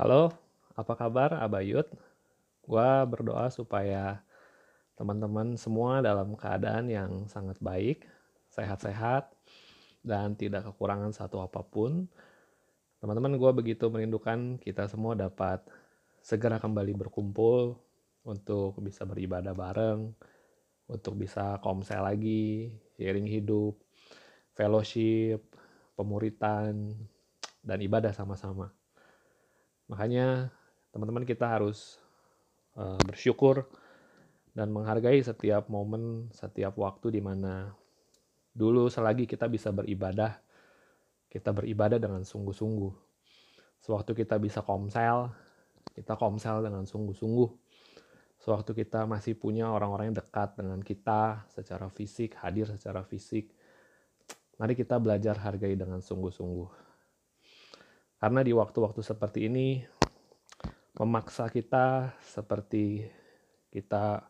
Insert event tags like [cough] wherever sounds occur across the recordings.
Halo, apa kabar Abayut? Gua berdoa supaya teman-teman semua dalam keadaan yang sangat baik, sehat-sehat, dan tidak kekurangan satu apa pun. Teman-teman, gue begitu merindukan kita semua dapat segera kembali berkumpul untuk bisa beribadah bareng, untuk bisa komsel lagi, sharing hidup, fellowship, pemuritan, dan ibadah sama-sama. Makanya teman-teman kita harus uh, bersyukur dan menghargai setiap momen, setiap waktu di mana dulu selagi kita bisa beribadah, kita beribadah dengan sungguh-sungguh. Sewaktu kita bisa komsel, kita komsel dengan sungguh-sungguh. Sewaktu kita masih punya orang-orang yang dekat dengan kita secara fisik, hadir secara fisik, mari kita belajar hargai dengan sungguh-sungguh. Karena di waktu-waktu seperti ini, memaksa kita seperti kita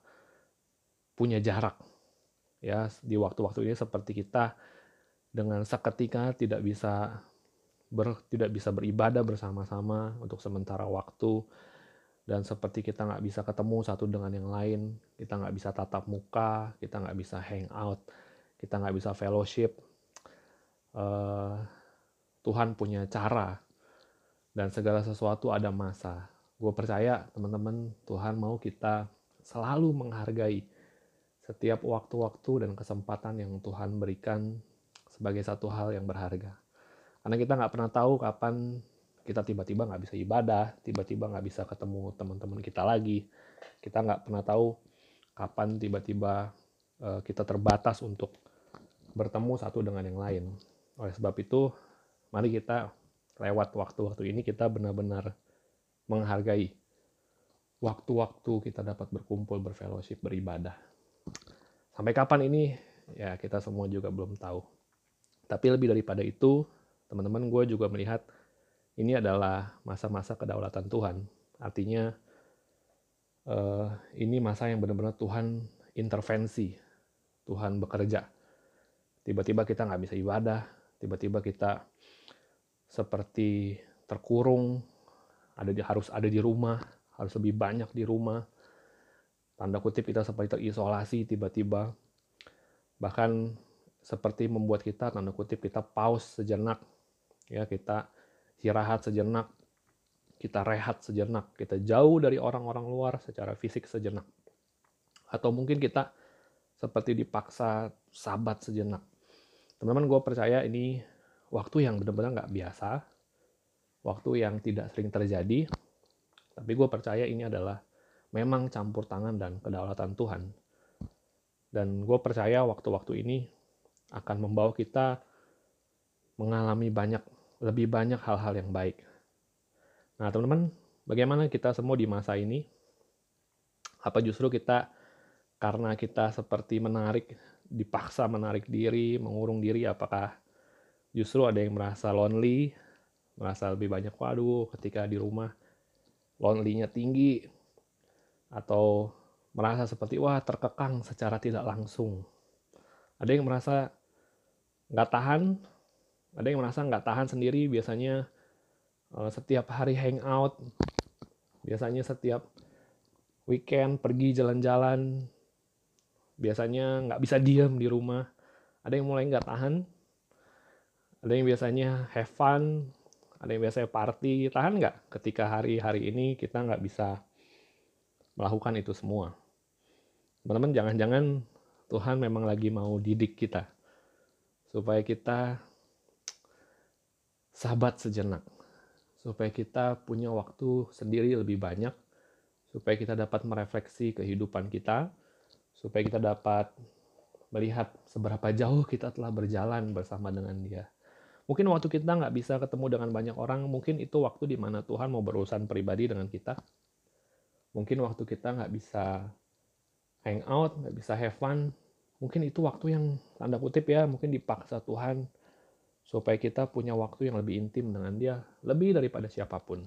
punya jarak. Ya di waktu-waktu ini seperti kita dengan seketika tidak bisa ber, tidak bisa beribadah bersama-sama untuk sementara waktu. Dan seperti kita nggak bisa ketemu satu dengan yang lain kita nggak bisa tatap muka kita nggak bisa hang out kita nggak bisa fellowship uh, Tuhan punya cara dan segala sesuatu ada masa gue percaya teman-teman Tuhan mau kita selalu menghargai setiap waktu-waktu dan kesempatan yang Tuhan berikan sebagai satu hal yang berharga. Karena kita nggak pernah tahu kapan kita tiba-tiba nggak bisa ibadah, tiba-tiba nggak bisa ketemu teman-teman kita lagi. Kita nggak pernah tahu kapan tiba-tiba uh, kita terbatas untuk bertemu satu dengan yang lain. Oleh sebab itu, mari kita lewat waktu-waktu ini kita benar-benar menghargai waktu-waktu kita dapat berkumpul, berfellowship, beribadah. Sampai kapan ini? Ya, kita semua juga belum tahu. Tapi lebih daripada itu, teman-teman gue juga melihat ini adalah masa-masa kedaulatan Tuhan. Artinya, uh, ini masa yang benar-benar Tuhan intervensi, Tuhan bekerja. Tiba-tiba kita nggak bisa ibadah, tiba-tiba kita seperti terkurung, ada di, harus ada di rumah, harus lebih banyak di rumah. Tanda kutip kita seperti terisolasi tiba-tiba. Bahkan seperti membuat kita tanda kutip kita pause sejenak. Ya, kita istirahat sejenak. Kita rehat sejenak. Kita jauh dari orang-orang luar secara fisik sejenak. Atau mungkin kita seperti dipaksa sabat sejenak. Teman-teman, gue percaya ini waktu yang benar-benar nggak biasa, waktu yang tidak sering terjadi, tapi gue percaya ini adalah memang campur tangan dan kedaulatan Tuhan. Dan gue percaya waktu-waktu ini akan membawa kita mengalami banyak, lebih banyak hal-hal yang baik. Nah teman-teman, bagaimana kita semua di masa ini? Apa justru kita karena kita seperti menarik, dipaksa menarik diri, mengurung diri, apakah justru ada yang merasa lonely, merasa lebih banyak, waduh ketika di rumah lonely-nya tinggi atau merasa seperti wah terkekang secara tidak langsung. Ada yang merasa nggak tahan, ada yang merasa nggak tahan sendiri biasanya uh, setiap hari hangout, biasanya setiap weekend pergi jalan-jalan, biasanya nggak bisa diam di rumah. Ada yang mulai nggak tahan, ada yang biasanya have fun, ada yang biasanya party. Tahan nggak ketika hari-hari ini kita nggak bisa melakukan itu semua? Teman-teman jangan-jangan Tuhan memang lagi mau didik kita supaya kita sahabat sejenak supaya kita punya waktu sendiri lebih banyak supaya kita dapat merefleksi kehidupan kita supaya kita dapat melihat seberapa jauh kita telah berjalan bersama dengan dia Mungkin waktu kita nggak bisa ketemu dengan banyak orang, mungkin itu waktu di mana Tuhan mau berurusan pribadi dengan kita. Mungkin waktu kita nggak bisa hang out, nggak bisa have fun, mungkin itu waktu yang tanda kutip ya, mungkin dipaksa Tuhan supaya kita punya waktu yang lebih intim dengan dia, lebih daripada siapa pun.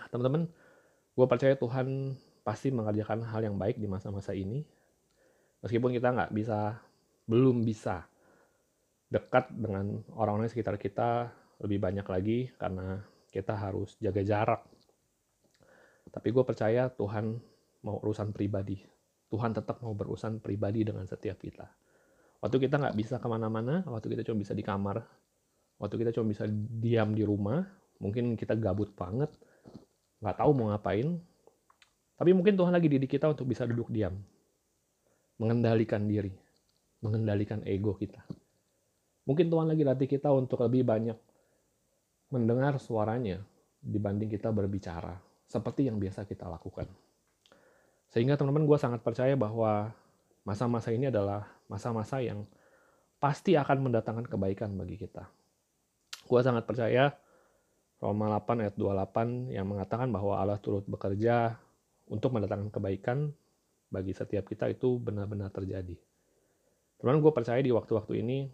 Nah, teman-teman, gue percaya Tuhan pasti mengerjakan hal yang baik di masa-masa ini. Meskipun kita nggak bisa, belum bisa dekat dengan orang-orang sekitar kita lebih banyak lagi karena kita harus jaga jarak. Tapi gue percaya Tuhan mau urusan pribadi. Tuhan tetap mau berurusan pribadi dengan setiap kita. Waktu kita nggak bisa ke mana-mana, waktu kita cuma bisa di kamar, waktu kita cuma bisa diam di rumah, mungkin kita gabut banget, nggak tahu mau ngapain, tapi mungkin Tuhan lagi didik kita untuk bisa duduk diam, mengendalikan diri, mengendalikan ego kita. Mungkin Tuhan lagi latih kita untuk lebih banyak mendengar suaranya dibanding kita berbicara, seperti yang biasa kita lakukan. Sehingga teman-teman gue sangat percaya bahwa masa-masa ini adalah masa-masa yang pasti akan mendatangkan kebaikan bagi kita. Gue sangat percaya Roma 8 ayat 28 yang mengatakan bahwa Allah turut bekerja untuk mendatangkan kebaikan bagi setiap kita itu benar-benar terjadi. Teman gue percaya di waktu-waktu ini,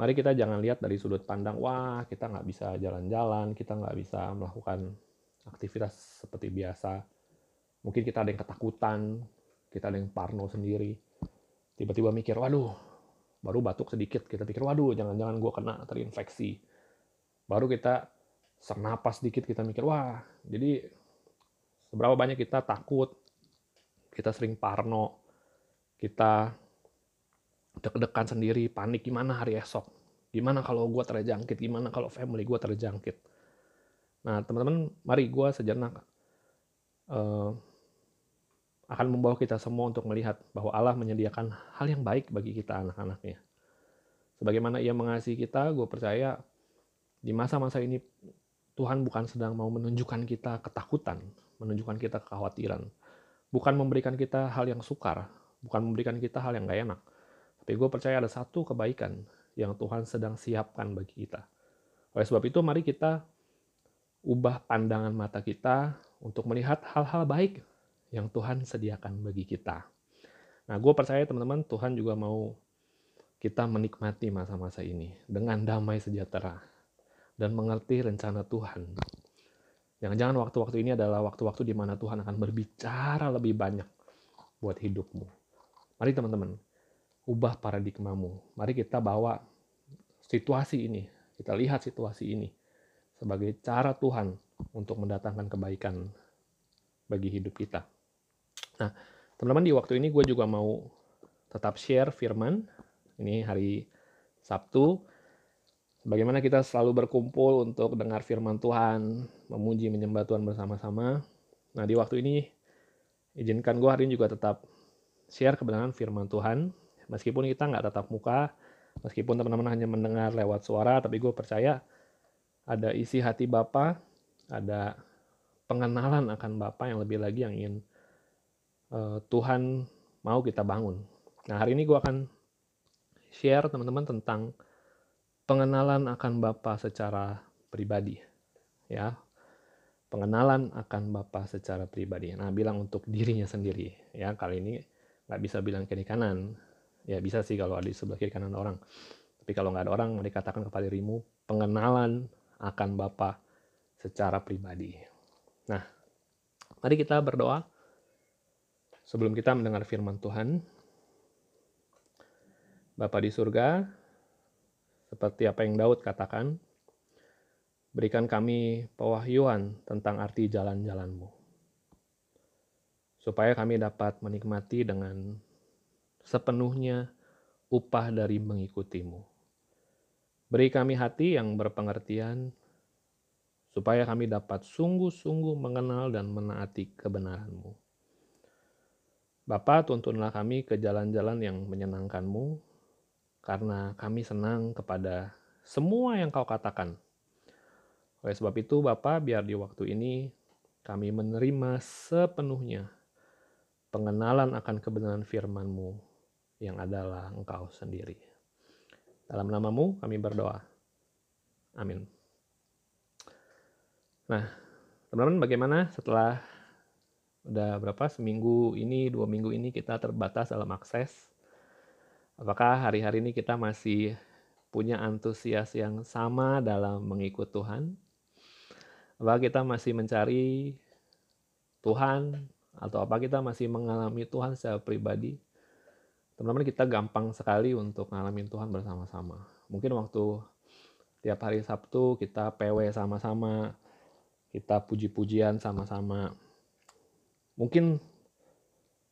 mari kita jangan lihat dari sudut pandang, wah kita nggak bisa jalan-jalan, kita nggak bisa melakukan aktivitas seperti biasa. Mungkin kita ada yang ketakutan, kita ada yang parno sendiri. Tiba-tiba mikir, waduh, baru batuk sedikit, kita pikir, waduh, jangan-jangan gue kena terinfeksi. Baru kita sernapas sedikit, kita mikir, wah, jadi seberapa banyak kita takut, kita sering parno, kita deg-degan sendiri, panik gimana hari esok, gimana kalau gue terjangkit, gimana kalau family gue terjangkit. Nah teman-teman, mari gue sejenak uh, akan membawa kita semua untuk melihat bahwa Allah menyediakan hal yang baik bagi kita anak-anaknya. Sebagaimana ia mengasihi kita, gue percaya di masa-masa ini Tuhan bukan sedang mau menunjukkan kita ketakutan, menunjukkan kita kekhawatiran. Bukan memberikan kita hal yang sukar, bukan memberikan kita hal yang gak enak. Tapi gue percaya ada satu kebaikan yang Tuhan sedang siapkan bagi kita. Oleh sebab itu mari kita ubah pandangan mata kita untuk melihat hal-hal baik yang Tuhan sediakan bagi kita. Nah, gue percaya teman-teman Tuhan juga mau kita menikmati masa-masa ini dengan damai sejahtera dan mengerti rencana Tuhan Jangan-jangan waktu-waktu ini adalah waktu-waktu di mana Tuhan akan berbicara lebih banyak buat hidupmu. Mari teman-teman, ubah paradigmamu. Mari kita bawa situasi ini, kita lihat situasi ini sebagai cara Tuhan untuk mendatangkan kebaikan bagi hidup kita. Nah, teman-teman di waktu ini gue juga mau tetap share firman. Ini hari Sabtu, Bagaimana kita selalu berkumpul untuk dengar firman Tuhan, memuji, menyembah Tuhan bersama-sama. Nah, di waktu ini, izinkan gue hari ini juga tetap share kebenaran firman Tuhan. Meskipun kita nggak tatap muka, meskipun teman-teman hanya mendengar lewat suara, tapi gue percaya ada isi hati Bapa, ada pengenalan akan Bapa yang lebih lagi yang ingin uh, Tuhan mau kita bangun. Nah, hari ini gue akan share teman-teman tentang pengenalan akan Bapa secara pribadi. Ya. Pengenalan akan Bapa secara pribadi. Nah, bilang untuk dirinya sendiri. Ya, kali ini nggak bisa bilang kiri kanan. Ya, bisa sih kalau ada di sebelah kiri kanan orang. Tapi kalau nggak ada orang, dikatakan kepada dirimu pengenalan akan Bapa secara pribadi. Nah, mari kita berdoa sebelum kita mendengar firman Tuhan. Bapa di surga, seperti apa yang Daud katakan, berikan kami pewahyuan tentang arti jalan-jalanmu, supaya kami dapat menikmati dengan sepenuhnya upah dari mengikutimu. Beri kami hati yang berpengertian, supaya kami dapat sungguh-sungguh mengenal dan menaati kebenaranmu. Bapa, tuntunlah kami ke jalan-jalan yang menyenangkanmu, karena kami senang kepada semua yang kau katakan. Oleh sebab itu, Bapak, biar di waktu ini kami menerima sepenuhnya pengenalan akan kebenaran firman-Mu yang adalah Engkau sendiri. Dalam namamu kami berdoa. Amin. Nah, teman-teman bagaimana setelah udah berapa seminggu ini, dua minggu ini kita terbatas dalam akses Apakah hari-hari ini kita masih punya antusias yang sama dalam mengikut Tuhan? Apakah kita masih mencari Tuhan atau apa kita masih mengalami Tuhan secara pribadi? Teman-teman kita gampang sekali untuk ngalamin Tuhan bersama-sama. Mungkin waktu tiap hari Sabtu kita PW sama-sama kita puji-pujian sama-sama. Mungkin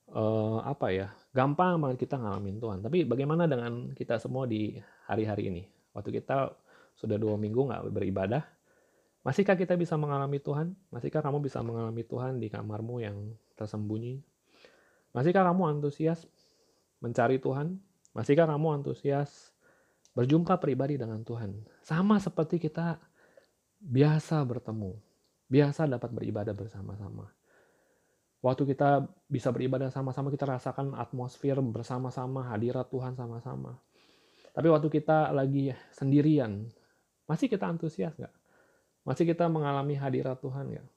uh, apa ya gampang banget kita ngalamin Tuhan. Tapi bagaimana dengan kita semua di hari-hari ini? Waktu kita sudah dua minggu nggak beribadah masihkah kita bisa mengalami Tuhan? Masihkah kamu bisa mengalami Tuhan di kamarmu yang tersembunyi? Masihkah kamu antusias mencari Tuhan masihkah kamu antusias berjumpa pribadi dengan Tuhan sama seperti kita biasa bertemu biasa dapat beribadah bersama-sama. Waktu kita bisa beribadah sama-sama, kita rasakan atmosfer bersama-sama, hadirat Tuhan sama-sama. Tapi waktu kita lagi sendirian, masih kita antusias nggak? Masih kita mengalami hadirat Tuhan nggak?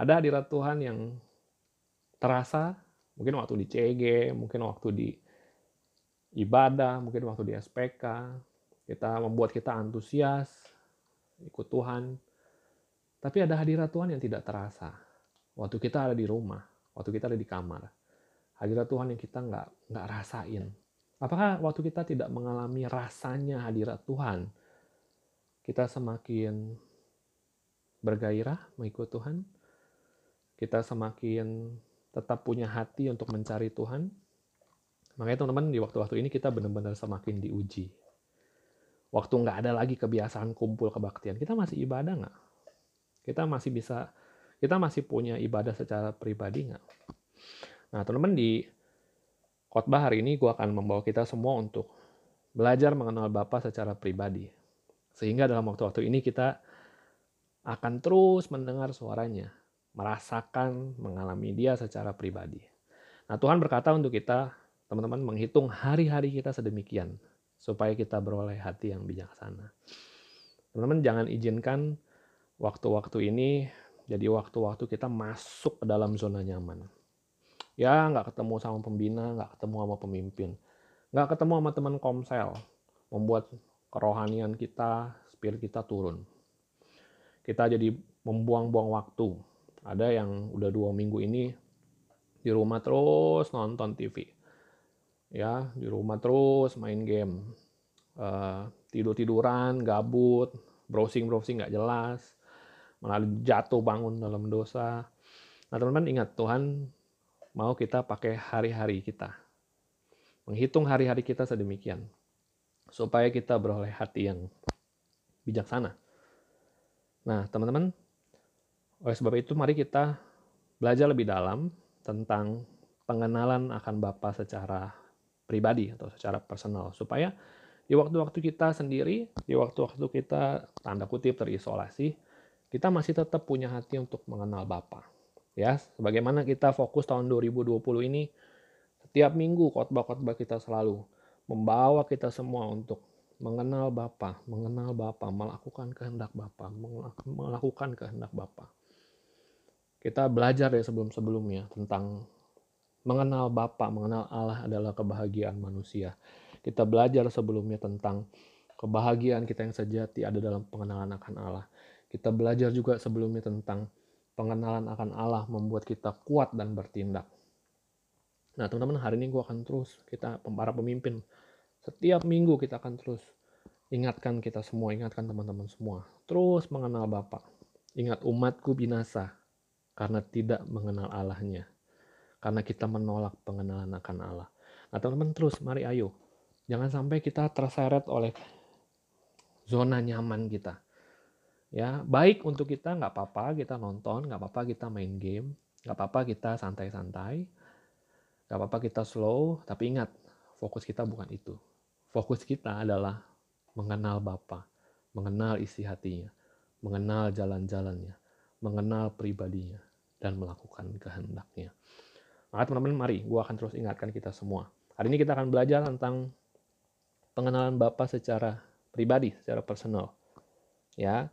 Ada hadirat Tuhan yang terasa, mungkin waktu di CG, mungkin waktu di ibadah, mungkin waktu di SPK, kita membuat kita antusias, ikut Tuhan, tapi ada hadirat Tuhan yang tidak terasa. Waktu kita ada di rumah, waktu kita ada di kamar. Hadirat Tuhan yang kita nggak nggak rasain. Apakah waktu kita tidak mengalami rasanya hadirat Tuhan, kita semakin bergairah mengikut Tuhan? Kita semakin tetap punya hati untuk mencari Tuhan? Makanya teman-teman di waktu-waktu ini kita benar-benar semakin diuji. Waktu nggak ada lagi kebiasaan kumpul kebaktian, kita masih ibadah nggak? Kita masih bisa, kita masih punya ibadah secara pribadi nggak? Nah, teman-teman di khotbah hari ini gue akan membawa kita semua untuk belajar mengenal Bapa secara pribadi. Sehingga dalam waktu-waktu ini kita akan terus mendengar suaranya, merasakan, mengalami dia secara pribadi. Nah Tuhan berkata untuk kita, teman-teman, menghitung hari-hari kita sedemikian, supaya kita beroleh hati yang bijaksana. Teman-teman jangan izinkan waktu-waktu ini jadi waktu-waktu kita masuk ke dalam zona nyaman. Ya, nggak ketemu sama pembina, nggak ketemu sama pemimpin, nggak ketemu sama teman komsel, membuat kerohanian kita, spirit kita turun. Kita jadi membuang-buang waktu. Ada yang udah dua minggu ini di rumah terus nonton TV. Ya, di rumah terus main game. Uh, tidur-tiduran, gabut, browsing-browsing nggak jelas malah jatuh bangun dalam dosa. Nah teman-teman ingat Tuhan mau kita pakai hari-hari kita. Menghitung hari-hari kita sedemikian. Supaya kita beroleh hati yang bijaksana. Nah teman-teman, oleh sebab itu mari kita belajar lebih dalam tentang pengenalan akan Bapa secara pribadi atau secara personal supaya di waktu-waktu kita sendiri, di waktu-waktu kita tanda kutip terisolasi, kita masih tetap punya hati untuk mengenal Bapa. Ya, sebagaimana kita fokus tahun 2020 ini, setiap minggu khotbah-khotbah kita selalu membawa kita semua untuk mengenal Bapa, mengenal Bapa, melakukan kehendak Bapa, melakukan kehendak Bapa. Kita belajar ya sebelum-sebelumnya tentang mengenal Bapa, mengenal Allah adalah kebahagiaan manusia. Kita belajar sebelumnya tentang kebahagiaan kita yang sejati ada dalam pengenalan akan Allah. Kita belajar juga sebelumnya tentang pengenalan akan Allah membuat kita kuat dan bertindak. Nah teman-teman hari ini gue akan terus, kita para pemimpin, setiap minggu kita akan terus ingatkan kita semua, ingatkan teman-teman semua. Terus mengenal Bapak. Ingat umatku binasa karena tidak mengenal Allahnya. Karena kita menolak pengenalan akan Allah. Nah teman-teman terus, mari ayo. Jangan sampai kita terseret oleh zona nyaman kita ya baik untuk kita nggak apa-apa kita nonton nggak apa-apa kita main game nggak apa-apa kita santai-santai nggak apa-apa kita slow tapi ingat fokus kita bukan itu fokus kita adalah mengenal Bapa mengenal isi hatinya mengenal jalan-jalannya mengenal pribadinya dan melakukan kehendaknya maka teman-teman mari gue akan terus ingatkan kita semua hari ini kita akan belajar tentang pengenalan Bapa secara pribadi secara personal ya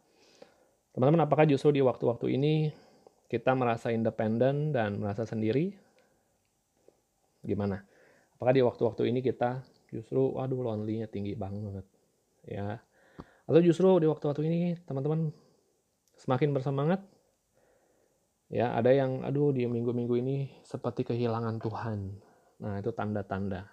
Teman-teman, apakah justru di waktu-waktu ini kita merasa independen dan merasa sendiri? Gimana? Apakah di waktu-waktu ini kita justru, waduh, lonely-nya tinggi banget, ya? Atau justru di waktu-waktu ini teman-teman semakin bersemangat? Ya, ada yang, aduh, di minggu-minggu ini seperti kehilangan Tuhan. Nah, itu tanda-tanda.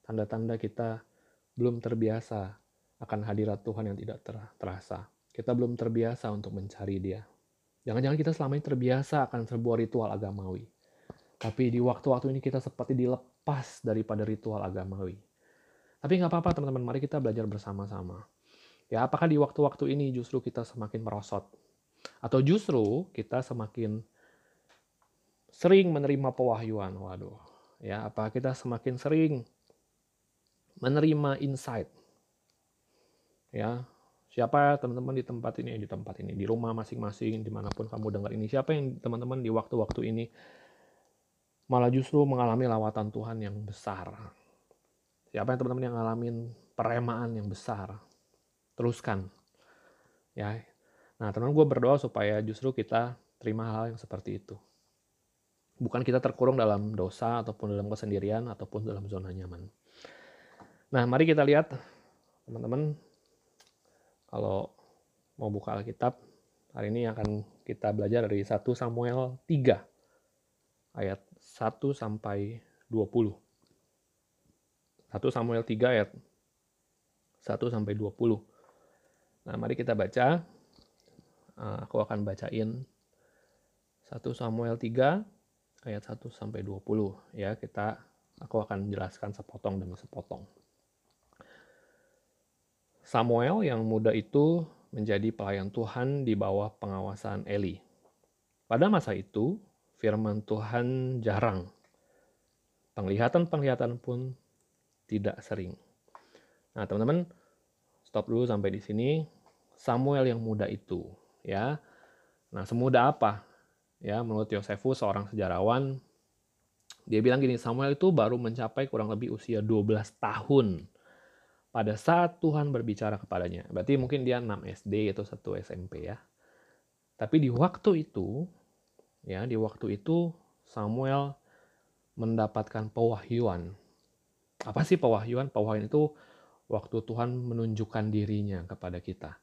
Tanda-tanda kita belum terbiasa akan hadirat Tuhan yang tidak terasa. Kita belum terbiasa untuk mencari dia. Jangan-jangan kita selama ini terbiasa akan sebuah ritual agamawi. Tapi di waktu-waktu ini kita seperti dilepas daripada ritual agamawi. Tapi nggak apa-apa teman-teman, mari kita belajar bersama-sama. Ya, apakah di waktu-waktu ini justru kita semakin merosot? Atau justru kita semakin sering menerima pewahyuan? Waduh, ya apa kita semakin sering menerima insight? Ya, Siapa teman-teman di tempat ini, di tempat ini, di rumah masing-masing, di mana pun kamu dengar ini. Siapa yang teman-teman di waktu-waktu ini malah justru mengalami lawatan Tuhan yang besar. Siapa yang teman-teman yang ngalamin peremaan yang besar. Teruskan. Ya. Nah, teman-teman gue berdoa supaya justru kita terima hal yang seperti itu. Bukan kita terkurung dalam dosa ataupun dalam kesendirian ataupun dalam zona nyaman. Nah, mari kita lihat teman-teman kalau mau buka Alkitab, hari ini akan kita belajar dari 1 Samuel 3 ayat 1 sampai 20. 1 Samuel 3 ayat 1 sampai 20. Nah, mari kita baca. Eh, aku akan bacain 1 Samuel 3 ayat 1 sampai 20 ya. Kita aku akan jelaskan sepotong demi sepotong. Samuel yang muda itu menjadi pelayan Tuhan di bawah pengawasan Eli. Pada masa itu, firman Tuhan jarang. Penglihatan-penglihatan pun tidak sering. Nah, teman-teman, stop dulu sampai di sini. Samuel yang muda itu, ya. Nah, semuda apa? Ya, menurut Yosefus seorang sejarawan, dia bilang gini, Samuel itu baru mencapai kurang lebih usia 12 tahun pada saat Tuhan berbicara kepadanya. Berarti mungkin dia 6 SD atau 1 SMP ya. Tapi di waktu itu, ya di waktu itu Samuel mendapatkan pewahyuan. Apa sih pewahyuan? Pewahyuan itu waktu Tuhan menunjukkan dirinya kepada kita.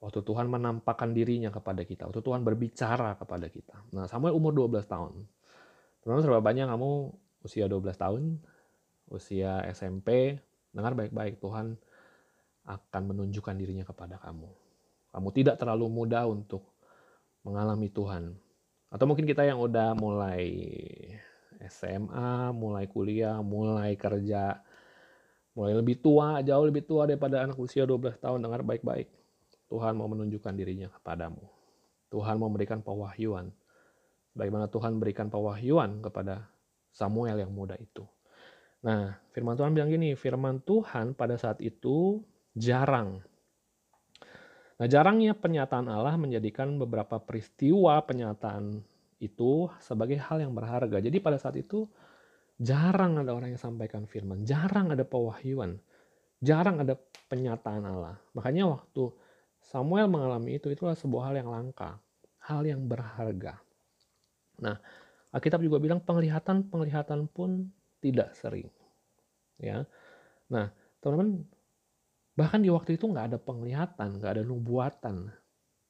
Waktu Tuhan menampakkan dirinya kepada kita. Waktu Tuhan berbicara kepada kita. Nah Samuel umur 12 tahun. Teman-teman seberapa banyak kamu usia 12 tahun, usia SMP, Dengar baik-baik, Tuhan akan menunjukkan dirinya kepada kamu. Kamu tidak terlalu muda untuk mengalami Tuhan. Atau mungkin kita yang udah mulai SMA, mulai kuliah, mulai kerja, mulai lebih tua, jauh lebih tua daripada anak usia 12 tahun. Dengar baik-baik. Tuhan mau menunjukkan dirinya kepadamu. Tuhan mau memberikan pewahyuan. Bagaimana Tuhan berikan pewahyuan kepada Samuel yang muda itu. Nah, firman Tuhan bilang gini, firman Tuhan pada saat itu jarang. Nah, jarangnya penyataan Allah menjadikan beberapa peristiwa penyataan itu sebagai hal yang berharga. Jadi pada saat itu jarang ada orang yang sampaikan firman, jarang ada pewahyuan, jarang ada penyataan Allah. Makanya waktu Samuel mengalami itu, itulah sebuah hal yang langka, hal yang berharga. Nah, Alkitab juga bilang penglihatan-penglihatan pun tidak sering. Ya, nah teman-teman bahkan di waktu itu nggak ada penglihatan, nggak ada nubuatan,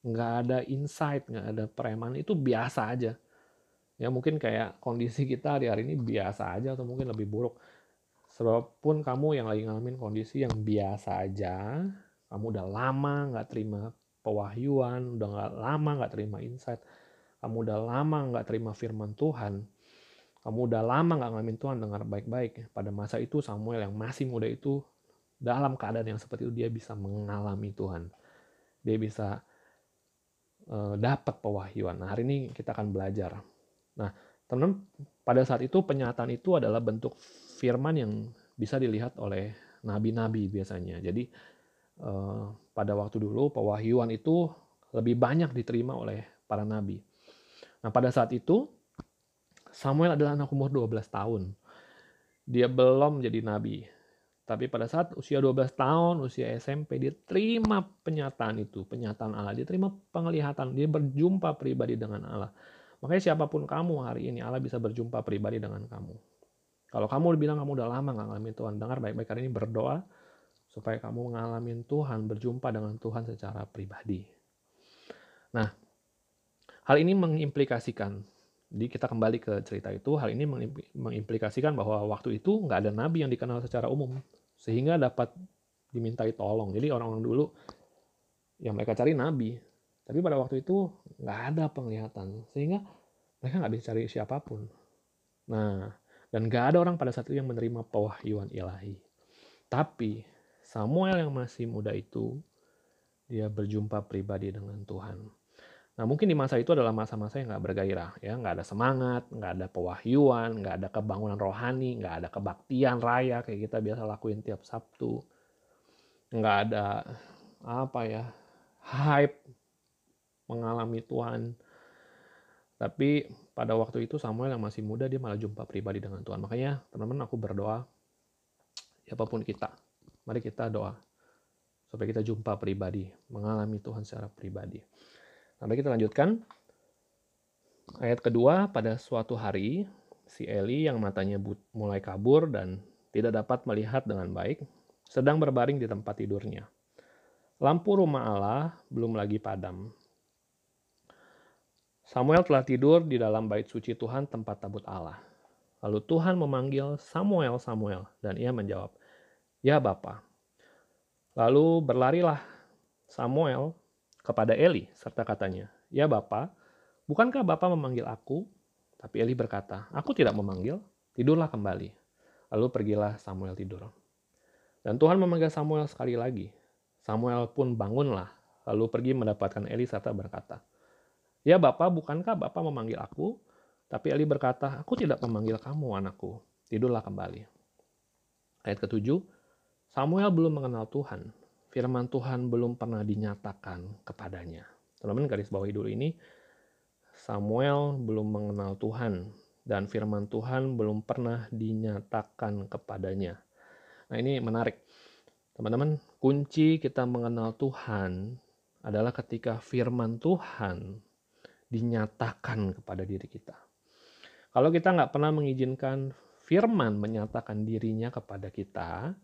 nggak ada insight, nggak ada preman itu biasa aja. Ya mungkin kayak kondisi kita di hari ini biasa aja atau mungkin lebih buruk. Sebab pun kamu yang lagi ngalamin kondisi yang biasa aja, kamu udah lama nggak terima pewahyuan, udah nggak lama nggak terima insight, kamu udah lama nggak terima firman Tuhan, kamu udah lama nggak ngalamin Tuhan dengar baik-baik. Pada masa itu Samuel yang masih muda itu dalam keadaan yang seperti itu dia bisa mengalami Tuhan. Dia bisa uh, dapat pewahyuan. Nah hari ini kita akan belajar. Nah teman-teman pada saat itu penyataan itu adalah bentuk firman yang bisa dilihat oleh nabi-nabi biasanya. Jadi pada waktu dulu pewahyuan itu lebih banyak diterima oleh para nabi. Nah pada saat itu Samuel adalah anak umur 12 tahun. Dia belum jadi nabi. Tapi pada saat usia 12 tahun, usia SMP, dia terima penyataan itu, penyataan Allah. Dia terima penglihatan, dia berjumpa pribadi dengan Allah. Makanya siapa pun kamu hari ini, Allah bisa berjumpa pribadi dengan kamu. Kalau kamu bilang kamu udah lama gak ngalamin Tuhan, dengar baik-baik hari ini berdoa supaya kamu mengalami Tuhan, berjumpa dengan Tuhan secara pribadi. Nah, hal ini mengimplikasikan jadi kita kembali ke cerita itu, hal ini mengimplikasikan bahwa waktu itu nggak ada nabi yang dikenal secara umum, sehingga dapat dimintai tolong. Jadi orang-orang dulu yang mereka cari nabi, tapi pada waktu itu nggak ada penglihatan, sehingga mereka nggak bisa cari siapa pun. Nah, dan nggak ada orang pada saat itu yang menerima pewahyuan ilahi. Tapi Samuel yang masih muda itu, dia berjumpa pribadi dengan Tuhan. Nah mungkin di masa itu adalah masa-masa yang nggak bergairah, ya nggak ada semangat, nggak ada pewahyuan, nggak ada kebangunan rohani, nggak ada kebaktian raya kayak kita biasa lakuin tiap Sabtu, nggak ada apa ya hype mengalami Tuhan. Tapi pada waktu itu Samuel yang masih muda dia malah jumpa pribadi dengan Tuhan. Makanya teman-teman aku berdoa siapa pun kita, mari kita doa supaya kita jumpa pribadi, mengalami Tuhan secara pribadi. Nah, kita lanjutkan. Ayat kedua, pada suatu hari, si Eli yang matanya mulai kabur dan tidak dapat melihat dengan baik, sedang berbaring di tempat tidurnya. Lampu rumah Allah belum lagi padam. Samuel telah tidur di dalam bait suci Tuhan tempat tabut Allah. Lalu Tuhan memanggil Samuel, Samuel, dan ia menjawab, Ya Bapa. Lalu berlarilah Samuel kepada Eli serta katanya, Ya Bapa, bukankah Bapa memanggil aku? Tapi Eli berkata, Aku tidak memanggil, tidurlah kembali. Lalu pergilah Samuel tidur. Dan Tuhan memanggil Samuel sekali lagi. Samuel pun bangunlah, lalu pergi mendapatkan Eli serta berkata, Ya Bapa, bukankah Bapa memanggil aku? Tapi Eli berkata, Aku tidak memanggil kamu, anakku. Tidurlah kembali. Ayat ketujuh, Samuel belum mengenal Tuhan, firman Tuhan belum pernah dinyatakan kepadanya. Teman-teman garis bawahi dulu ini, Samuel belum mengenal Tuhan dan firman Tuhan belum pernah dinyatakan kepadanya. Nah ini menarik. Teman-teman, kunci kita mengenal Tuhan adalah ketika firman Tuhan dinyatakan kepada diri kita. Kalau kita nggak pernah mengizinkan firman menyatakan dirinya kepada kita,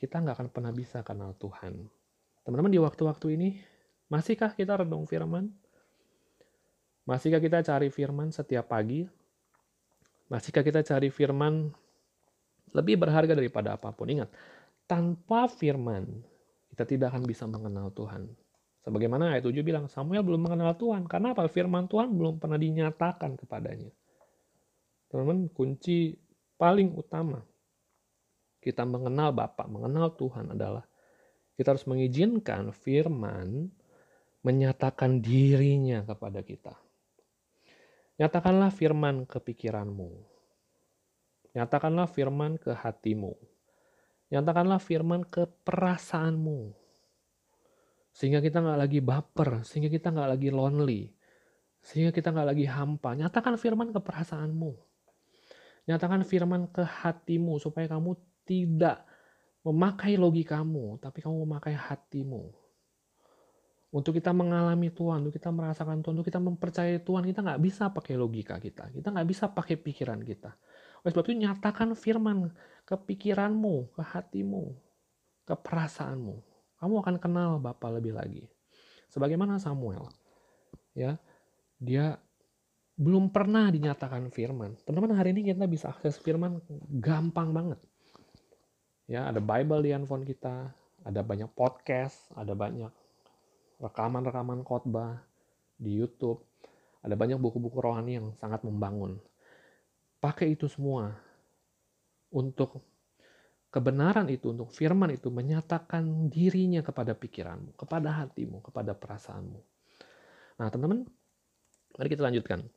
kita nggak akan pernah bisa kenal Tuhan. Teman-teman di waktu-waktu ini, masihkah kita renung firman? Masihkah kita cari firman setiap pagi? Masihkah kita cari firman lebih berharga daripada apa pun? Ingat, tanpa firman, kita tidak akan bisa mengenal Tuhan. Sebagaimana ayat 7 bilang, Samuel belum mengenal Tuhan. Karena apa? Firman Tuhan belum pernah dinyatakan kepadanya. Teman-teman, kunci paling utama kita mengenal Bapa, mengenal Tuhan adalah kita harus mengizinkan firman menyatakan dirinya kepada kita. Nyatakanlah firman ke pikiranmu. Nyatakanlah firman ke hatimu. Nyatakanlah firman ke perasaanmu. Sehingga kita nggak lagi baper, sehingga kita nggak lagi lonely, sehingga kita nggak lagi hampa. Nyatakan firman ke perasaanmu. Nyatakan firman ke hatimu supaya kamu tidak memakai logikamu, tapi kamu memakai hatimu. Untuk kita mengalami Tuhan, untuk kita merasakan Tuhan, untuk kita mempercayai Tuhan, kita nggak bisa pakai logika kita. Kita nggak bisa pakai pikiran kita. Oleh sebab itu nyatakan firman ke pikiranmu, ke hatimu, ke perasaanmu. Kamu akan kenal Bapa lebih lagi. Sebagaimana Samuel, ya, dia belum pernah dinyatakan firman. Teman-teman hari ini kita bisa akses firman gampang banget ya ada Bible di handphone kita ada banyak podcast ada banyak rekaman-rekaman khotbah di YouTube ada banyak buku-buku rohani yang sangat membangun. Pakai itu semua untuk kebenaran itu untuk firman itu menyatakan dirinya kepada pikiranmu kepada hatimu kepada perasaanmu. Nah teman-teman mari kita lanjutkan.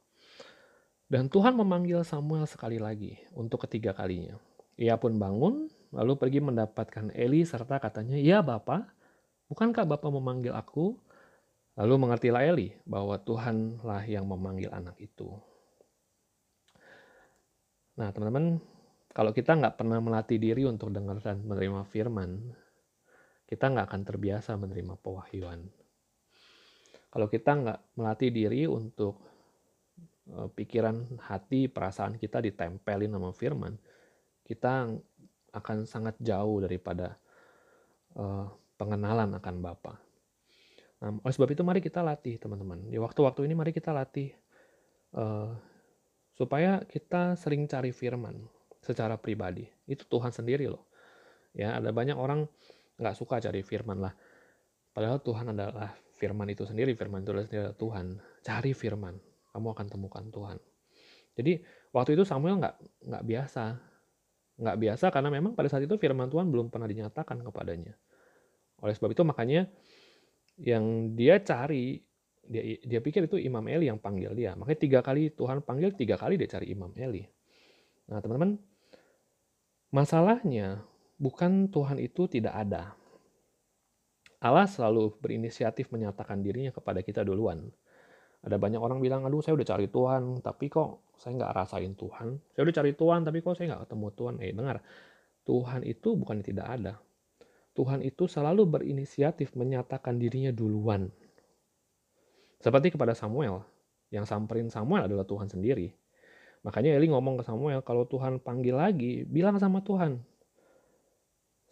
Dan Tuhan memanggil Samuel sekali lagi untuk ketiga kalinya. Ia pun bangun lalu pergi mendapatkan Eli serta katanya, "Ya Bapak, bukankah Bapak memanggil aku?" Lalu mengertilah Eli bahwa Tuhanlah yang memanggil anak itu. Nah teman-teman, kalau kita nggak pernah melatih diri untuk dengar dan menerima firman, kita nggak akan terbiasa menerima pewahyuan. Kalau kita nggak melatih diri untuk uh, pikiran, hati, perasaan kita ditempelin sama firman, kita akan sangat jauh daripada uh, pengenalan akan Bapa. Nah, oleh sebab itu mari kita latih teman-teman. Di waktu-waktu ini mari kita latih uh, supaya kita sering cari firman secara pribadi. Itu Tuhan sendiri loh. Ya, ada banyak orang nggak suka cari firman lah. Padahal Tuhan adalah firman itu sendiri, firman itu adalah Tuhan. Cari firman, kamu akan temukan Tuhan. Jadi waktu itu Samuel nggak nggak biasa, nggak biasa karena memang pada saat itu firman Tuhan belum pernah dinyatakan kepadanya. Oleh sebab itu makanya yang dia cari dia dia pikir itu Imam Eli yang panggil dia. Makanya tiga kali Tuhan panggil, tiga kali dia cari Imam Eli. Nah teman-teman, masalahnya bukan Tuhan itu tidak ada. Allah selalu berinisiatif menyatakan dirinya kepada kita duluan. Ada banyak orang bilang, aduh saya udah cari Tuhan, tapi kok saya nggak rasain Tuhan. Saya udah cari Tuhan, tapi kok saya nggak ketemu Tuhan. Eh dengar, Tuhan itu bukan tidak ada. Tuhan itu selalu berinisiatif menyatakan dirinya duluan. Seperti kepada Samuel, yang samperin Samuel adalah Tuhan sendiri. Makanya Eli ngomong ke Samuel, kalau Tuhan panggil lagi, bilang sama Tuhan,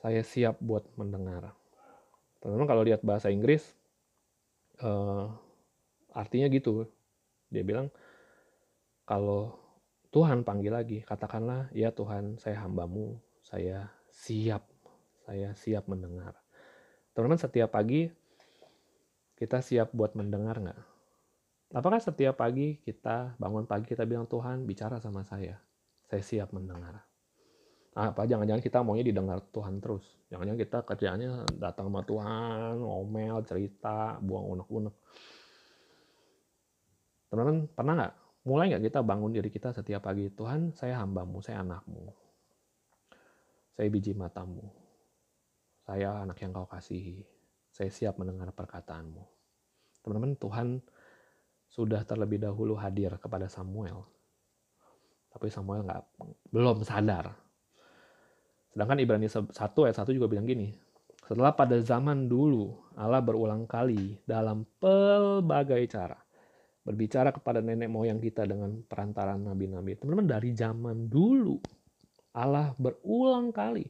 saya siap buat mendengar. Teman-teman kalau lihat bahasa Inggris, uh, artinya gitu. Dia bilang, kalau Tuhan panggil lagi, katakanlah, ya Tuhan, saya hambamu, saya siap, saya siap mendengar. Teman-teman setiap pagi, kita siap buat mendengar nggak? Apakah setiap pagi kita bangun pagi kita bilang Tuhan bicara sama saya, saya siap mendengar apa jangan-jangan kita maunya didengar Tuhan terus jangan-jangan kita kerjaannya datang sama Tuhan ngomel cerita buang unek-unek teman-teman pernah nggak? Mulai nggak kita bangun diri kita setiap pagi Tuhan saya hambamu saya anakmu. Saya biji matamu. Saya anak yang kau kasihi. Saya siap mendengar perkataanmu. Teman-teman Tuhan sudah terlebih dahulu hadir kepada Samuel. Tapi Samuel nggak belum sadar. Sedangkan Ibrani 1 ayat 1 juga bilang gini, setelah pada zaman dulu Allah berulang kali dalam pelbagai cara berbicara kepada nenek moyang kita dengan perantaran nabi-nabi. Teman-teman dari zaman dulu Allah berulang kali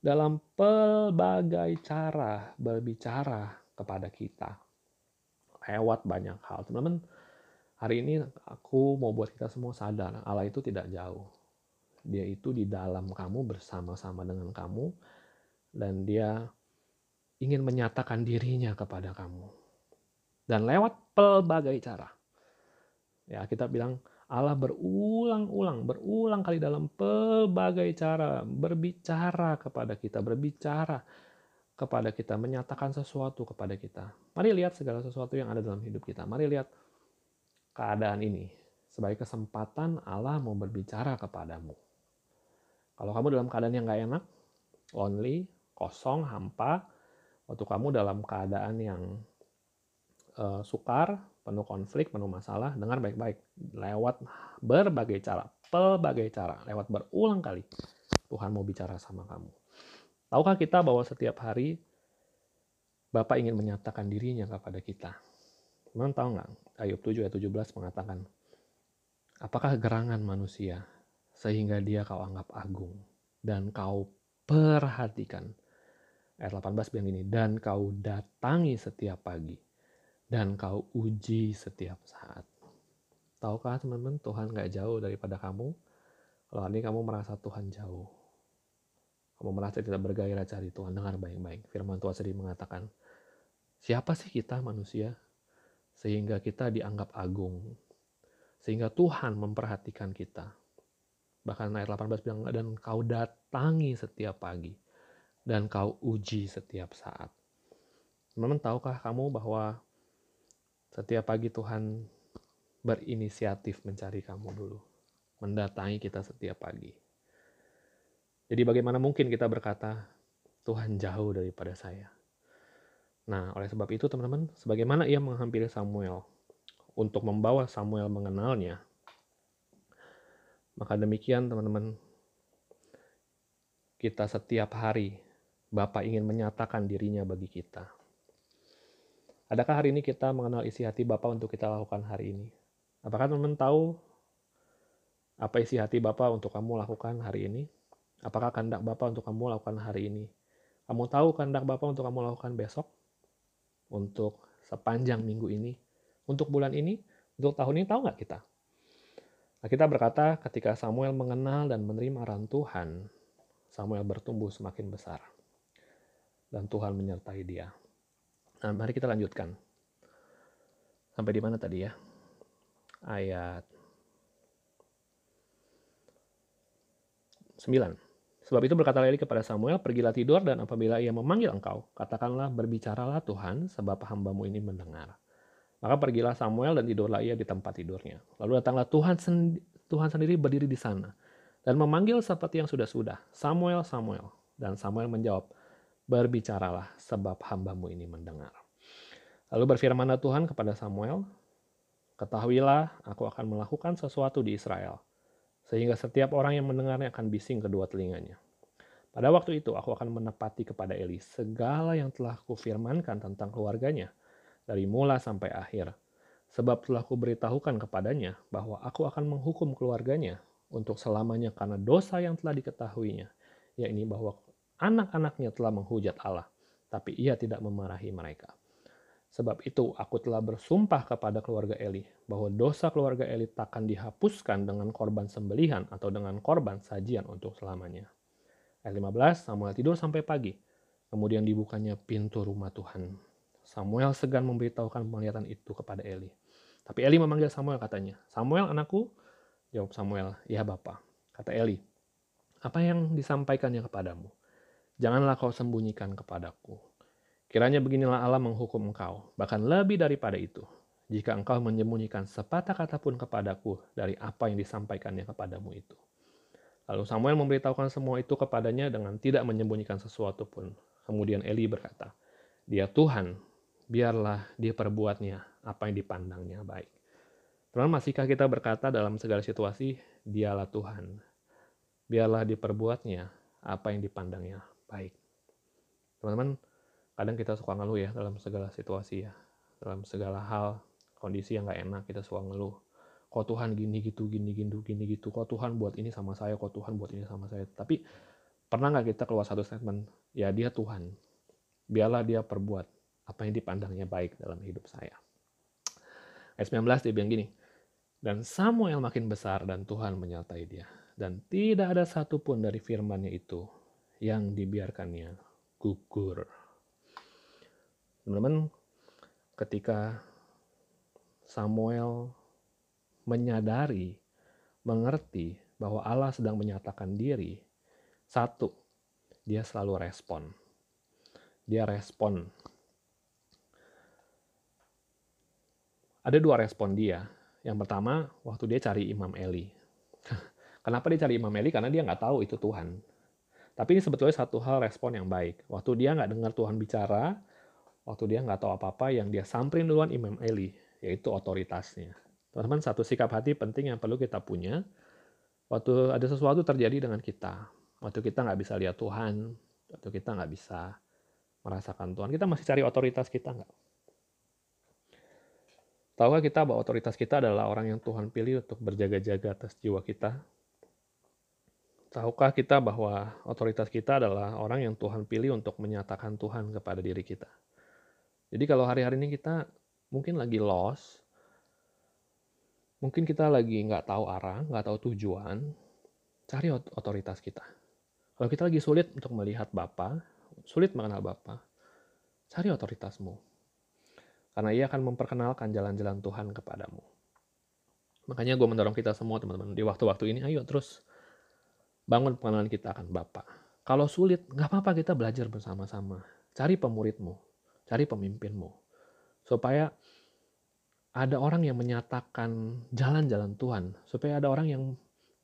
dalam pelbagai cara berbicara kepada kita lewat banyak hal. Teman-teman, hari ini aku mau buat kita semua sadar Allah itu tidak jauh. Dia itu di dalam kamu bersama-sama dengan kamu dan dia ingin menyatakan dirinya kepada kamu. Dan lewat pelbagai cara. Ya, kita bilang Allah berulang-ulang, berulang kali dalam pelbagai cara berbicara kepada kita, berbicara kepada kita, menyatakan sesuatu kepada kita. Mari lihat segala sesuatu yang ada dalam hidup kita. Mari lihat keadaan ini sebagai kesempatan Allah mau berbicara kepadamu. Kalau kamu dalam keadaan yang gak enak, lonely, kosong, hampa, waktu kamu dalam keadaan yang uh, sukar, penuh konflik, penuh masalah, dengar baik-baik. Lewat berbagai cara, pelbagai cara, lewat berulang kali, Tuhan mau bicara sama kamu. Tahukah kita bahwa setiap hari Bapak ingin menyatakan dirinya kepada kita? Teman tahu nggak? Ayub 7 ayat 17 mengatakan, Apakah gerangan manusia sehingga dia kau anggap agung dan kau perhatikan. Ayat 18 bilang ini, dan kau datangi setiap pagi dan kau uji setiap saat. Tahukah teman-teman Tuhan gak jauh daripada kamu? Kalau hari ini kamu merasa Tuhan jauh, kamu merasa tidak bergairah cari Tuhan, dengar baik-baik. Firman Tuhan sendiri mengatakan, siapa sih kita manusia? Sehingga kita dianggap agung. Sehingga Tuhan memperhatikan kita. Bahkan ayat 18 bilang, dan kau datangi setiap pagi. Dan kau uji setiap saat. Teman-teman, tahukah kamu bahwa setiap pagi Tuhan berinisiatif mencari kamu dulu. Mendatangi kita setiap pagi. Jadi bagaimana mungkin kita berkata, Tuhan jauh daripada saya. Nah, oleh sebab itu teman-teman, sebagaimana ia menghampiri Samuel untuk membawa Samuel mengenalnya, maka demikian teman-teman, kita setiap hari Bapak ingin menyatakan dirinya bagi kita. Adakah hari ini kita mengenal isi hati Bapak untuk kita lakukan hari ini? Apakah teman-teman tahu apa isi hati Bapak untuk kamu lakukan hari ini? Apakah kehendak Bapak untuk kamu lakukan hari ini? Kamu tahu kehendak Bapak untuk kamu lakukan besok? Untuk sepanjang minggu ini? Untuk bulan ini? Untuk tahun ini tahu nggak kita? Nah, kita berkata ketika Samuel mengenal dan menerima aran Tuhan, Samuel bertumbuh semakin besar. dan Tuhan menyertai dia. Nah, mari kita lanjutkan. Sampai di mana tadi ya? Ayat 9. Sebab itu berkata Eli kepada Samuel, pergilah tidur dan apabila ia memanggil engkau, katakanlah berbicaralah Tuhan, sebab hambamu ini mendengar. Maka pergilah Samuel dan tidurlah ia di tempat tidurnya. Lalu datanglah Tuhan, sendi Tuhan sendiri berdiri di sana dan memanggil seperti yang sudah-sudah, Samuel, Samuel. Dan Samuel menjawab, berbicaralah sebab hambamu ini mendengar. Lalu berfirmanlah Tuhan kepada Samuel, ketahuilah aku akan melakukan sesuatu di Israel sehingga setiap orang yang mendengarnya akan bising kedua telinganya. Pada waktu itu aku akan menepati kepada Eli segala yang telah kufirmankan tentang keluarganya dari mula sampai akhir. Sebab telah kuberitahukan kepadanya bahwa aku akan menghukum keluarganya untuk selamanya karena dosa yang telah diketahuinya, yakni bahwa anak-anaknya telah menghujat Allah, tapi ia tidak memarahi mereka. Sebab itu aku telah bersumpah kepada keluarga Eli bahwa dosa keluarga Eli takkan dihapuskan dengan korban sembelihan atau dengan korban sajian untuk selamanya. Ayat 15, Samuel tidur sampai pagi. Kemudian dibukanya pintu rumah Tuhan. Samuel segan memberitahukan penglihatan itu kepada Eli. Tapi Eli memanggil Samuel katanya, Samuel anakku? Jawab Samuel, ya Bapak. Kata Eli, apa yang disampaikannya kepadamu? Janganlah kau sembunyikan kepadaku Kiranya beginilah Allah menghukum engkau, bahkan lebih daripada itu, jika engkau menyembunyikan sepatah kata pun kepadaku dari apa yang disampaikannya kepadamu itu. Lalu Samuel memberitahukan semua itu kepadanya dengan tidak menyembunyikan sesuatu pun. Kemudian Eli berkata, dia Tuhan, biarlah dia perbuatnya apa yang dipandangnya baik. Teman, masihkah kita berkata dalam segala situasi, dialah Tuhan. Biarlah diperbuatnya apa yang dipandangnya baik. Teman-teman, kadang kita suka ngeluh ya dalam segala situasi ya. Dalam segala hal kondisi yang nggak enak kita suka ngeluh. Kok Tuhan gini gitu gini gini gini gitu. Kok Tuhan buat ini sama saya kok Tuhan buat ini sama saya. Tapi pernah nggak kita keluar satu statement ya dia Tuhan. Biarlah dia perbuat apa yang dipandangnya baik dalam hidup saya. Ayat 19 dia bilang gini dan Samuel makin besar dan Tuhan menyertai dia. Dan tidak ada satupun dari firmannya itu yang dibiarkannya gugur Teman-teman, ketika Samuel menyadari, mengerti bahwa Allah sedang menyatakan diri, satu, dia selalu respon. Dia respon. Ada dua respon dia. Yang pertama, waktu dia cari Imam Eli. [laughs] Kenapa dia cari Imam Eli? Karena dia nggak tahu itu Tuhan. Tapi ini sebetulnya satu hal respon yang baik. Waktu dia nggak dengar Tuhan bicara, waktu dia nggak tahu apa-apa yang dia samperin duluan Imam Eli, yaitu otoritasnya. Teman-teman, satu sikap hati penting yang perlu kita punya waktu ada sesuatu terjadi dengan kita. Waktu kita nggak bisa lihat Tuhan, waktu kita nggak bisa merasakan Tuhan, kita masih cari otoritas kita nggak? Tahukah kita bahwa otoritas kita adalah orang yang Tuhan pilih untuk berjaga-jaga atas jiwa kita? Tahukah kita bahwa otoritas kita adalah orang yang Tuhan pilih untuk menyatakan Tuhan kepada diri kita? Jadi kalau hari-hari ini kita mungkin lagi lost, mungkin kita lagi nggak tahu arah, nggak tahu tujuan, cari otoritas kita. Kalau kita lagi sulit untuk melihat Bapa, sulit mengenal Bapa, cari otoritasmu. Karena ia akan memperkenalkan jalan-jalan Tuhan kepadamu. Makanya gue mendorong kita semua teman-teman di waktu-waktu ini, ayo terus bangun pengenalan kita akan Bapa. Kalau sulit, nggak apa-apa kita belajar bersama-sama. Cari pemuridmu, cari pemimpinmu. Supaya ada orang yang menyatakan jalan-jalan Tuhan. Supaya ada orang yang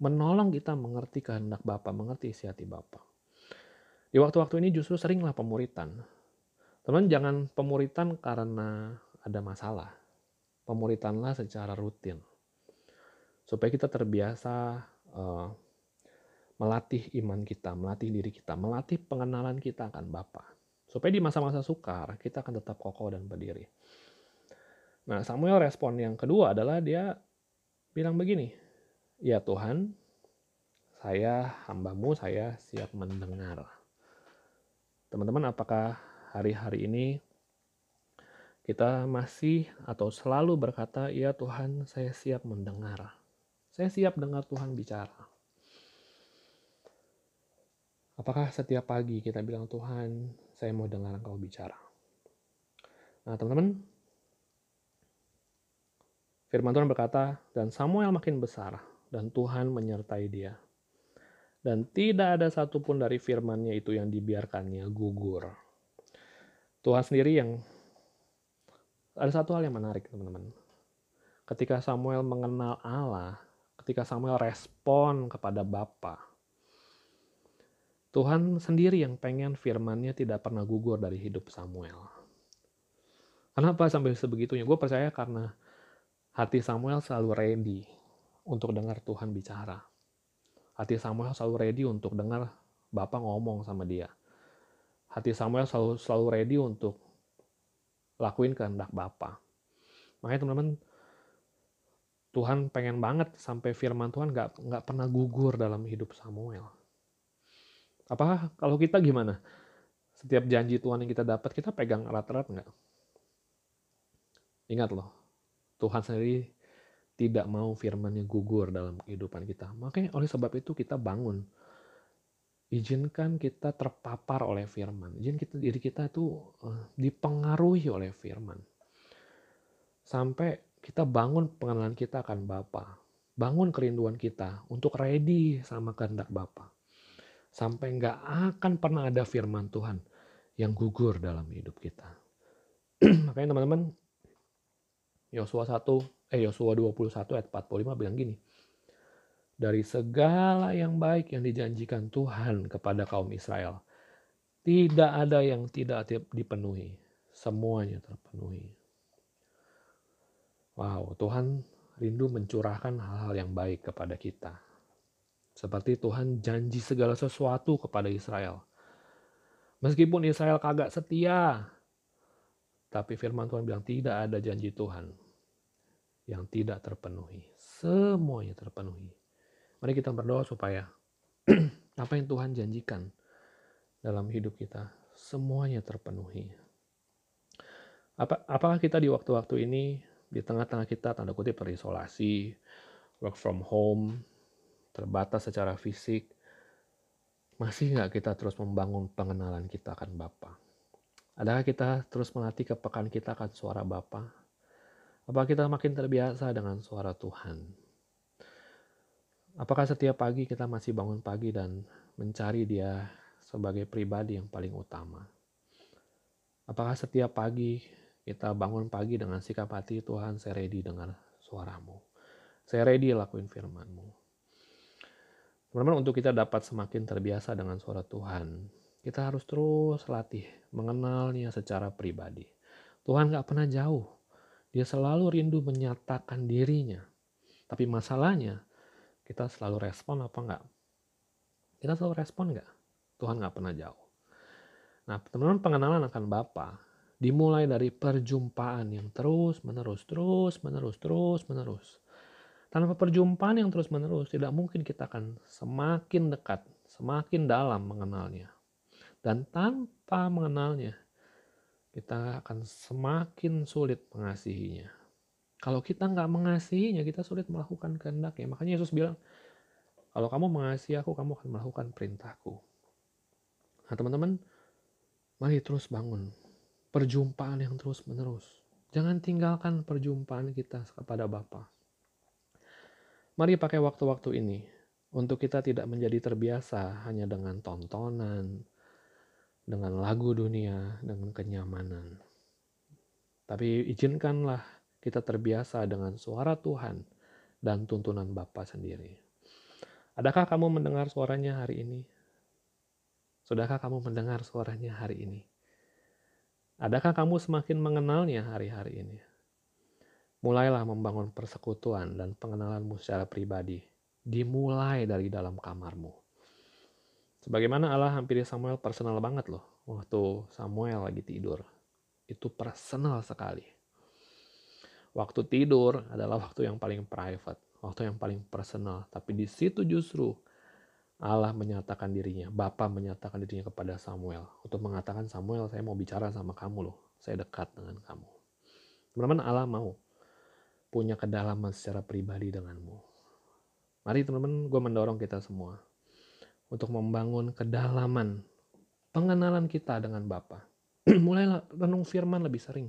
menolong kita mengerti kehendak Bapa, mengerti isi hati Bapa. Di waktu-waktu ini justru seringlah pemuritan. Teman jangan pemuritan karena ada masalah. Pemuritanlah secara rutin. Supaya kita terbiasa uh, melatih iman kita, melatih diri kita, melatih pengenalan kita akan Bapa. Supaya di masa-masa sukar kita akan tetap kokoh dan berdiri. Nah Samuel respon yang kedua adalah dia bilang begini, Ya Tuhan, saya hambamu, saya siap mendengar. Teman-teman apakah hari-hari ini kita masih atau selalu berkata, Ya Tuhan, saya siap mendengar. Saya siap dengar Tuhan bicara. Apakah setiap pagi kita bilang, Tuhan, saya mau dengar engkau bicara. Nah teman-teman, firman Tuhan berkata, dan Samuel makin besar, dan Tuhan menyertai dia. Dan tidak ada satupun dari firmannya itu yang dibiarkannya gugur. Tuhan sendiri yang ada satu hal yang menarik teman-teman. Ketika Samuel mengenal Allah, ketika Samuel respon kepada Bapa, Tuhan sendiri yang pengen firmannya tidak pernah gugur dari hidup Samuel. Kenapa sampai sebegitunya? Gue percaya karena hati Samuel selalu ready untuk dengar Tuhan bicara. Hati Samuel selalu ready untuk dengar Bapak ngomong sama dia. Hati Samuel selalu, selalu ready untuk lakuin kehendak Bapak. Makanya teman-teman, Tuhan pengen banget sampai firman Tuhan nggak nggak pernah gugur dalam hidup Samuel. Apakah kalau kita gimana? Setiap janji Tuhan yang kita dapat kita pegang erat-erat nggak? Ingat loh, Tuhan sendiri tidak mau firmannya gugur dalam kehidupan kita. Makanya oleh sebab itu kita bangun. Izinkan kita terpapar oleh firman. Izin kita diri kita itu uh, dipengaruhi oleh firman. Sampai kita bangun pengenalan kita akan Bapa. Bangun kerinduan kita untuk ready sama kehendak Bapa. Sampai nggak akan pernah ada firman Tuhan yang gugur dalam hidup kita. [clears throat] Makanya teman-teman, Yosua 1, eh Yosua 21 ayat 45 bilang gini. Dari segala yang baik yang dijanjikan Tuhan kepada kaum Israel, tidak ada yang tidak dipenuhi. Semuanya terpenuhi. Wow, Tuhan rindu mencurahkan hal-hal yang baik kepada kita. Seperti Tuhan janji segala sesuatu kepada Israel. Meskipun Israel kagak setia, tapi firman Tuhan bilang tidak ada janji Tuhan yang tidak terpenuhi. Semuanya terpenuhi. Mari kita berdoa supaya [clears throat] apa yang Tuhan janjikan dalam hidup kita semuanya terpenuhi. Apa, apakah kita di waktu-waktu ini di tengah-tengah kita tanda kutip terisolasi, work from home, terbatas secara fisik, masih nggak kita terus membangun pengenalan kita akan Bapa? Adakah kita terus melatih kepekaan kita akan suara Bapa? Apa kita makin terbiasa dengan suara Tuhan? Apakah setiap pagi kita masih bangun pagi dan mencari Dia sebagai pribadi yang paling utama? Apakah setiap pagi kita bangun pagi dengan sikap hati Tuhan saya ready dengar suaramu. Saya ready lakuin firmanmu. Teman-teman untuk kita dapat semakin terbiasa dengan suara Tuhan, kita harus terus latih mengenalnya secara pribadi. Tuhan gak pernah jauh. Dia selalu rindu menyatakan dirinya. Tapi masalahnya, kita selalu respon apa enggak? Kita selalu respon enggak? Tuhan gak pernah jauh. Nah, teman-teman pengenalan akan Bapa dimulai dari perjumpaan yang terus menerus, terus menerus, terus menerus. Tanpa perjumpaan yang terus menerus, tidak mungkin kita akan semakin dekat, semakin dalam mengenalnya. Dan tanpa mengenalnya, kita akan semakin sulit mengasihinya. Kalau kita nggak mengasihinya, kita sulit melakukan kehendaknya. Makanya Yesus bilang, kalau kamu mengasihi aku, kamu akan melakukan perintahku. Nah teman-teman, mari terus bangun perjumpaan yang terus-menerus. Jangan tinggalkan perjumpaan kita kepada Bapa. Mari pakai waktu-waktu ini untuk kita tidak menjadi terbiasa hanya dengan tontonan, dengan lagu dunia, dengan kenyamanan. Tapi izinkanlah kita terbiasa dengan suara Tuhan dan tuntunan Bapa sendiri. Adakah kamu mendengar suaranya hari ini? Sudahkah kamu mendengar suaranya hari ini? Adakah kamu semakin mengenalnya hari-hari ini? Mulailah membangun persekutuan dan pengenalanmu secara pribadi. Dimulai dari dalam kamarmu. Sebagaimana Allah hampir Samuel personal banget loh. Waktu Samuel lagi tidur. Itu personal sekali. Waktu tidur adalah waktu yang paling private. Waktu yang paling personal. Tapi di situ justru Allah menyatakan dirinya, Bapa menyatakan dirinya kepada Samuel untuk mengatakan Samuel, saya mau bicara sama kamu loh, saya dekat dengan kamu. Teman-teman Allah mau punya kedalaman secara pribadi denganmu. Mari teman-teman, gue mendorong kita semua untuk membangun kedalaman pengenalan kita dengan Bapa. [clears throat] Mulailah renung firman lebih sering.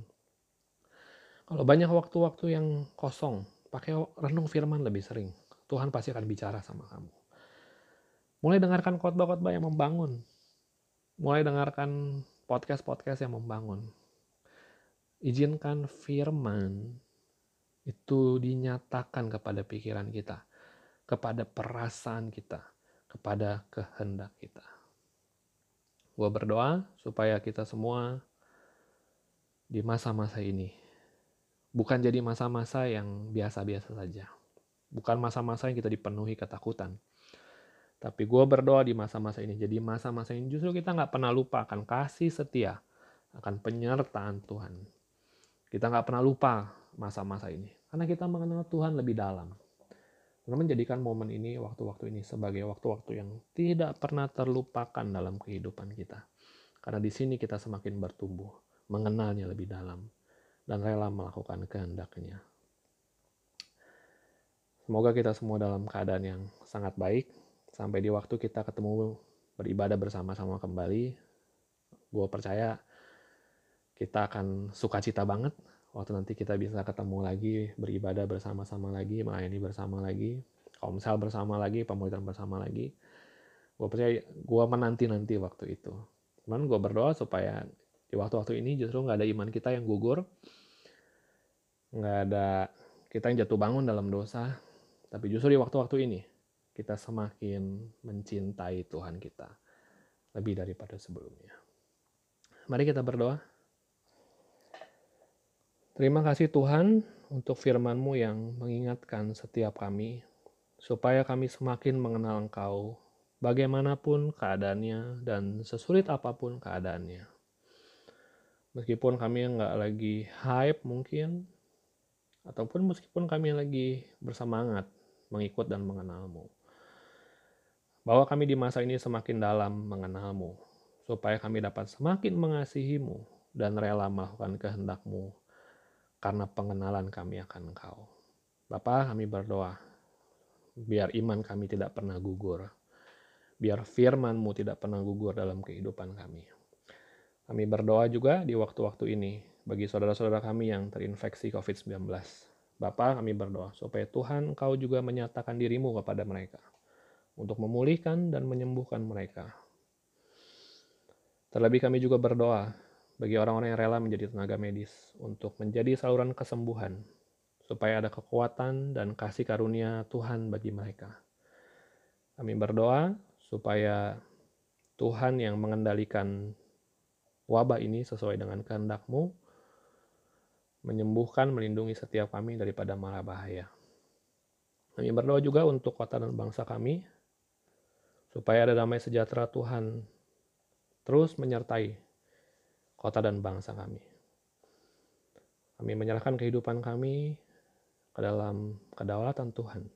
Kalau banyak waktu-waktu yang kosong, pakai renung firman lebih sering. Tuhan pasti akan bicara sama kamu. Mulai dengarkan khotbah-khotbah yang membangun. Mulai dengarkan podcast-podcast yang membangun. Izinkan firman itu dinyatakan kepada pikiran kita, kepada perasaan kita, kepada kehendak kita. Gue berdoa supaya kita semua di masa-masa ini bukan jadi masa-masa yang biasa-biasa saja. Bukan masa-masa yang kita dipenuhi ketakutan. Tapi gue berdoa di masa-masa ini. Jadi masa-masa ini justru kita nggak pernah lupa akan kasih setia. Akan penyertaan Tuhan. Kita nggak pernah lupa masa-masa ini. Karena kita mengenal Tuhan lebih dalam. Karena menjadikan momen ini, waktu-waktu ini sebagai waktu-waktu yang tidak pernah terlupakan dalam kehidupan kita. Karena di sini kita semakin bertumbuh, mengenalnya lebih dalam, dan rela melakukan kehendaknya. Semoga kita semua dalam keadaan yang sangat baik. Sampai di waktu kita ketemu beribadah bersama-sama kembali. Gue percaya kita akan sukacita banget waktu nanti kita bisa ketemu lagi, beribadah bersama-sama lagi, melayani bersama lagi, komsel bersama lagi, pemuritan bersama lagi. Gue percaya gue menanti-nanti waktu itu. Cuman gue berdoa supaya di waktu-waktu ini justru nggak ada iman kita yang gugur, nggak ada kita yang jatuh bangun dalam dosa, tapi justru di waktu-waktu ini, kita semakin mencintai Tuhan kita lebih daripada sebelumnya. Mari kita berdoa. Terima kasih Tuhan untuk firman-Mu yang mengingatkan setiap kami, supaya kami semakin mengenal Engkau, bagaimanapun keadaannya dan sesulit apa pun keadaannya. Meskipun kami nggak lagi hype mungkin, ataupun meskipun kami lagi bersemangat, mengikut dan mengenalmu. Bahwa kami di masa ini semakin dalam mengenalmu, supaya kami dapat semakin mengasihimu dan rela melakukan kehendakmu karena pengenalan kami akan engkau. Bapa, kami berdoa, biar iman kami tidak pernah gugur, biar firmanmu tidak pernah gugur dalam kehidupan kami. Kami berdoa juga di waktu-waktu ini bagi saudara-saudara kami yang terinfeksi COVID-19 Bapa kami berdoa supaya Tuhan Engkau juga menyatakan dirimu kepada mereka untuk memulihkan dan menyembuhkan mereka. Terlebih kami juga berdoa bagi orang-orang yang rela menjadi tenaga medis untuk menjadi saluran kesembuhan supaya ada kekuatan dan kasih karunia Tuhan bagi mereka. Kami berdoa supaya Tuhan yang mengendalikan wabah ini sesuai dengan kehendak-Mu menyembuhkan, melindungi setiap kami daripada mara bahaya. Kami berdoa juga untuk kota dan bangsa kami, supaya ada damai sejahtera Tuhan terus menyertai kota dan bangsa kami. Kami menyerahkan kehidupan kami ke dalam kedaulatan Tuhan.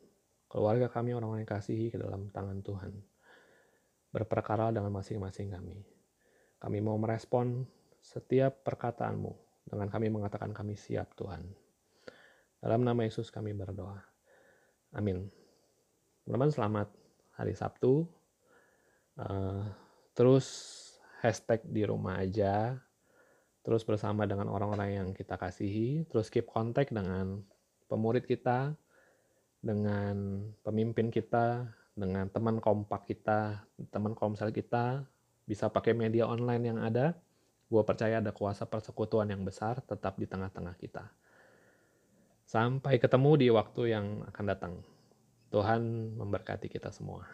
Keluarga kami orang-orang yang kasihi ke dalam tangan Tuhan. Berperkara dengan masing-masing kami. Kami mau merespon setiap perkataanmu dengan kami mengatakan kami siap Tuhan. Dalam nama Yesus kami berdoa. Amin. Teman-teman selamat hari Sabtu. Uh, terus hashtag di rumah aja. Terus bersama dengan orang-orang yang kita kasihi. Terus keep kontak dengan pemurid kita, dengan pemimpin kita, dengan teman kompak kita, teman komsel kita, bisa pakai media online yang ada Gue percaya ada kuasa persekutuan yang besar tetap di tengah-tengah kita. Sampai ketemu di waktu yang akan datang. Tuhan memberkati kita semua.